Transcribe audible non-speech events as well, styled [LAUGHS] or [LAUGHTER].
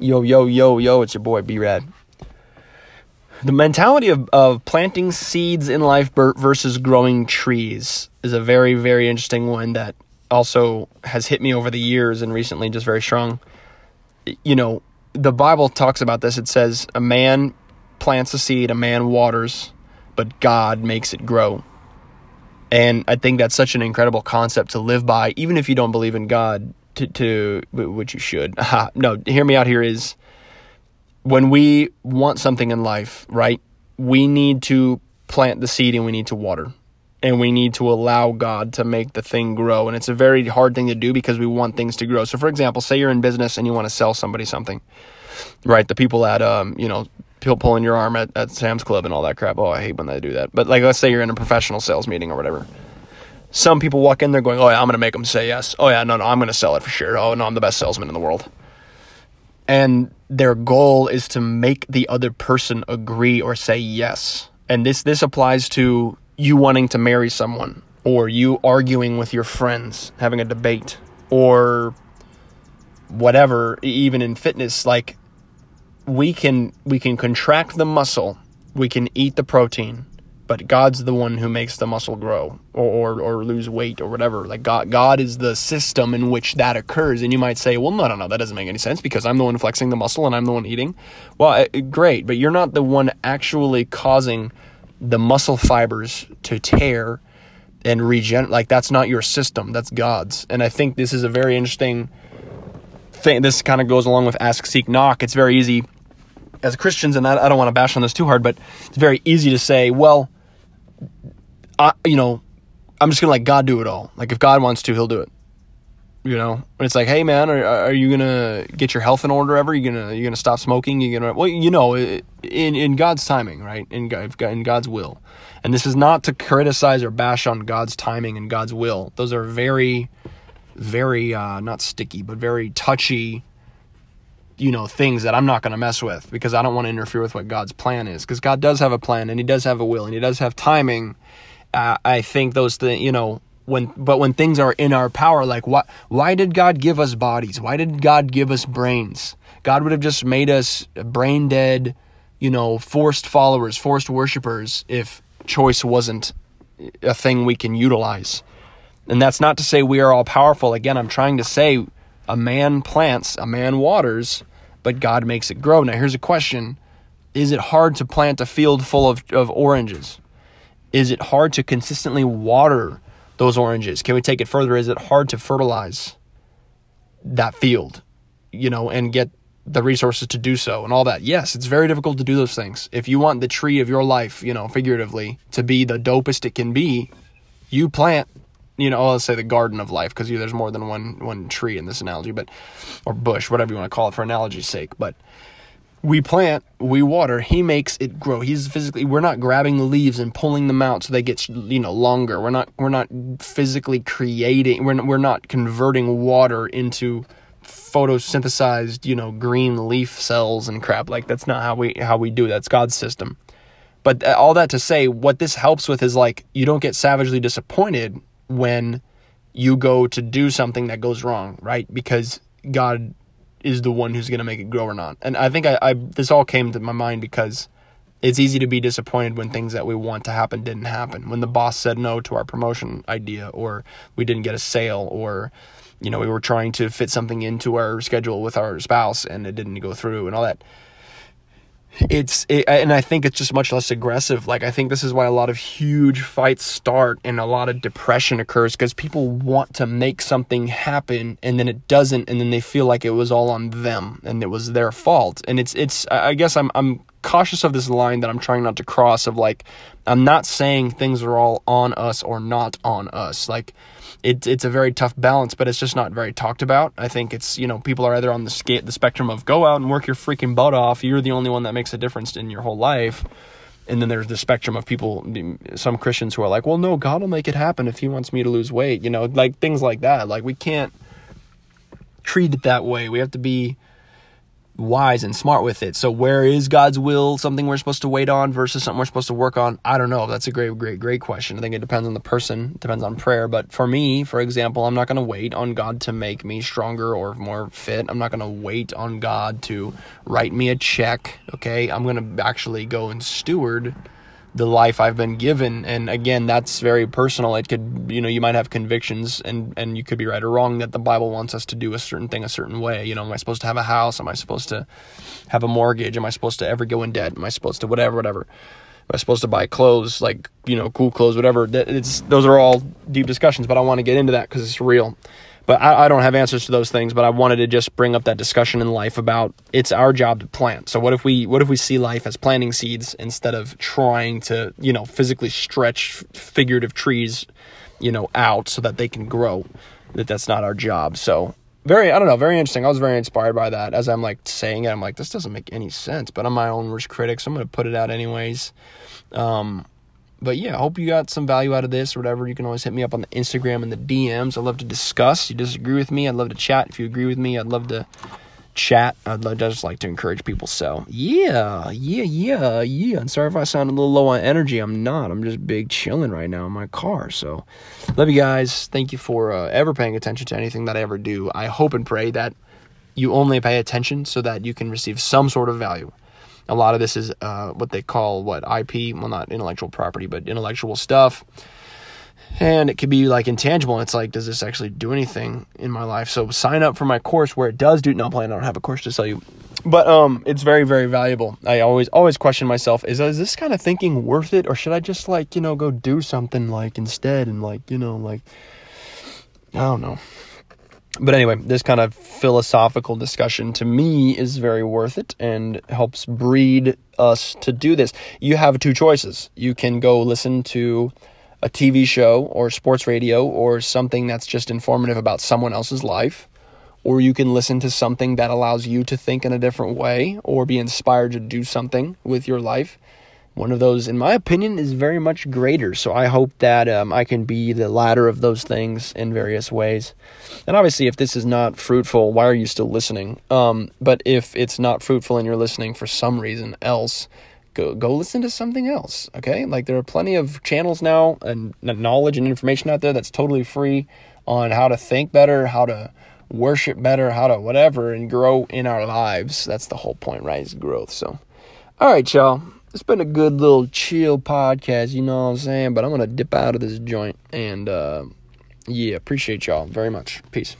Yo, yo, yo, yo, it's your boy B Rad. The mentality of, of planting seeds in life versus growing trees is a very, very interesting one that also has hit me over the years and recently just very strong. You know, the Bible talks about this. It says, A man plants a seed, a man waters, but God makes it grow. And I think that's such an incredible concept to live by, even if you don't believe in God to, to which you should. [LAUGHS] no, hear me out here is when we want something in life, right? We need to plant the seed and we need to water. And we need to allow God to make the thing grow. And it's a very hard thing to do because we want things to grow. So, for example, say you're in business and you want to sell somebody something, right? The people at, um, you know, pulling your arm at, at Sam's Club and all that crap. Oh, I hate when they do that. But, like, let's say you're in a professional sales meeting or whatever some people walk in there going, "Oh yeah, I'm going to make them say yes." "Oh yeah, no, no, I'm going to sell it for sure." "Oh no, I'm the best salesman in the world." And their goal is to make the other person agree or say yes. And this this applies to you wanting to marry someone or you arguing with your friends, having a debate or whatever, even in fitness like we can we can contract the muscle, we can eat the protein, but God's the one who makes the muscle grow or, or, or, lose weight or whatever. Like God, God is the system in which that occurs. And you might say, well, no, no, no, that doesn't make any sense because I'm the one flexing the muscle and I'm the one eating. Well, great, but you're not the one actually causing the muscle fibers to tear and regenerate. Like that's not your system. That's God's. And I think this is a very interesting thing. This kind of goes along with ask, seek, knock. It's very easy as Christians, and I, I don't want to bash on this too hard, but it's very easy to say, well, I, you know, I'm just gonna let God do it all. Like if God wants to, He'll do it. You know, and it's like, hey man, are, are you gonna get your health in order ever? You gonna you gonna stop smoking? You gonna well, you know, in in God's timing, right? In in God's will. And this is not to criticize or bash on God's timing and God's will. Those are very, very uh, not sticky, but very touchy you know things that I'm not going to mess with because I don't want to interfere with what God's plan is because God does have a plan and he does have a will and he does have timing uh, I think those things you know when but when things are in our power like what why did God give us bodies? Why did God give us brains? God would have just made us brain dead you know forced followers forced worshipers if choice wasn't a thing we can utilize. And that's not to say we are all powerful. Again I'm trying to say a man plants, a man waters, but God makes it grow. Now, here's a question. Is it hard to plant a field full of, of oranges? Is it hard to consistently water those oranges? Can we take it further? Is it hard to fertilize that field, you know, and get the resources to do so and all that? Yes, it's very difficult to do those things. If you want the tree of your life, you know, figuratively, to be the dopest it can be, you plant you know, let's say the garden of life, because there's more than one one tree in this analogy, but or bush, whatever you want to call it for analogy's sake. But we plant, we water. He makes it grow. He's physically. We're not grabbing the leaves and pulling them out so they get you know longer. We're not. We're not physically creating. We're we're not converting water into photosynthesized you know green leaf cells and crap. Like that's not how we how we do. It. That's God's system. But uh, all that to say, what this helps with is like you don't get savagely disappointed when you go to do something that goes wrong, right? Because God is the one who's going to make it grow or not. And I think I, I this all came to my mind because it's easy to be disappointed when things that we want to happen didn't happen. When the boss said no to our promotion idea, or we didn't get a sale, or you know we were trying to fit something into our schedule with our spouse and it didn't go through, and all that it's it, and I think it's just much less aggressive. Like I think this is why a lot of huge fights start and a lot of depression occurs because people want to make something happen and then it doesn't and then they feel like it was all on them and it was their fault. And it's it's I guess I'm I'm cautious of this line that I'm trying not to cross of like I'm not saying things are all on us or not on us. Like it's it's a very tough balance, but it's just not very talked about. I think it's you know people are either on the scale, the spectrum of go out and work your freaking butt off. You're the only one that makes a difference in your whole life. And then there's the spectrum of people, some Christians who are like, well, no, God will make it happen if He wants me to lose weight. You know, like things like that. Like we can't treat it that way. We have to be wise and smart with it. So where is God's will something we're supposed to wait on versus something we're supposed to work on? I don't know. That's a great, great, great question. I think it depends on the person, it depends on prayer. But for me, for example, I'm not going to wait on God to make me stronger or more fit. I'm not going to wait on God to write me a check. Okay. I'm going to actually go and steward the life I've been given. And again, that's very personal. It could, you know, you might have convictions and, and you could be right or wrong that the Bible wants us to do a certain thing a certain way. You know, am I supposed to have a house? Am I supposed to have a mortgage? Am I supposed to ever go in debt? Am I supposed to whatever, whatever? Am I supposed to buy clothes, like, you know, cool clothes, whatever? It's, those are all deep discussions, but I want to get into that because it's real. But I, I, don't have answers to those things. But I wanted to just bring up that discussion in life about it's our job to plant. So what if we what if we see life as planting seeds instead of trying to you know physically stretch figurative trees, you know, out so that they can grow? That that's not our job. So very I don't know very interesting. I was very inspired by that. As I'm like saying it, I'm like this doesn't make any sense. But I'm my own worst critic, so I'm gonna put it out anyways. Um, but yeah, I hope you got some value out of this or whatever. You can always hit me up on the Instagram and the DMs. I'd love to discuss. You disagree with me, I'd love to chat. If you agree with me, I'd love to chat. I'd love, just like to encourage people. So yeah, yeah, yeah, yeah. And sorry if I sound a little low on energy. I'm not. I'm just big chilling right now in my car. So love you guys. Thank you for uh, ever paying attention to anything that I ever do. I hope and pray that you only pay attention so that you can receive some sort of value a lot of this is uh, what they call what IP, well, not intellectual property, but intellectual stuff. And it could be like intangible. It's like, does this actually do anything in my life? So sign up for my course where it does do. No, plan. I don't have a course to sell you, but um, it's very very valuable. I always always question myself: is is this kind of thinking worth it, or should I just like you know go do something like instead and like you know like I don't know. But anyway, this kind of philosophical discussion to me is very worth it and helps breed us to do this. You have two choices. You can go listen to a TV show or sports radio or something that's just informative about someone else's life, or you can listen to something that allows you to think in a different way or be inspired to do something with your life one of those, in my opinion, is very much greater. So I hope that um, I can be the latter of those things in various ways. And obviously, if this is not fruitful, why are you still listening? Um, but if it's not fruitful and you're listening for some reason else, go go listen to something else. Okay, like there are plenty of channels now and knowledge and information out there that's totally free on how to think better, how to worship better, how to whatever, and grow in our lives. That's the whole point, right? Is growth. So, all right, y'all it's been a good little chill podcast, you know what I'm saying? But I'm gonna dip out of this joint and uh, yeah, appreciate y'all very much. Peace.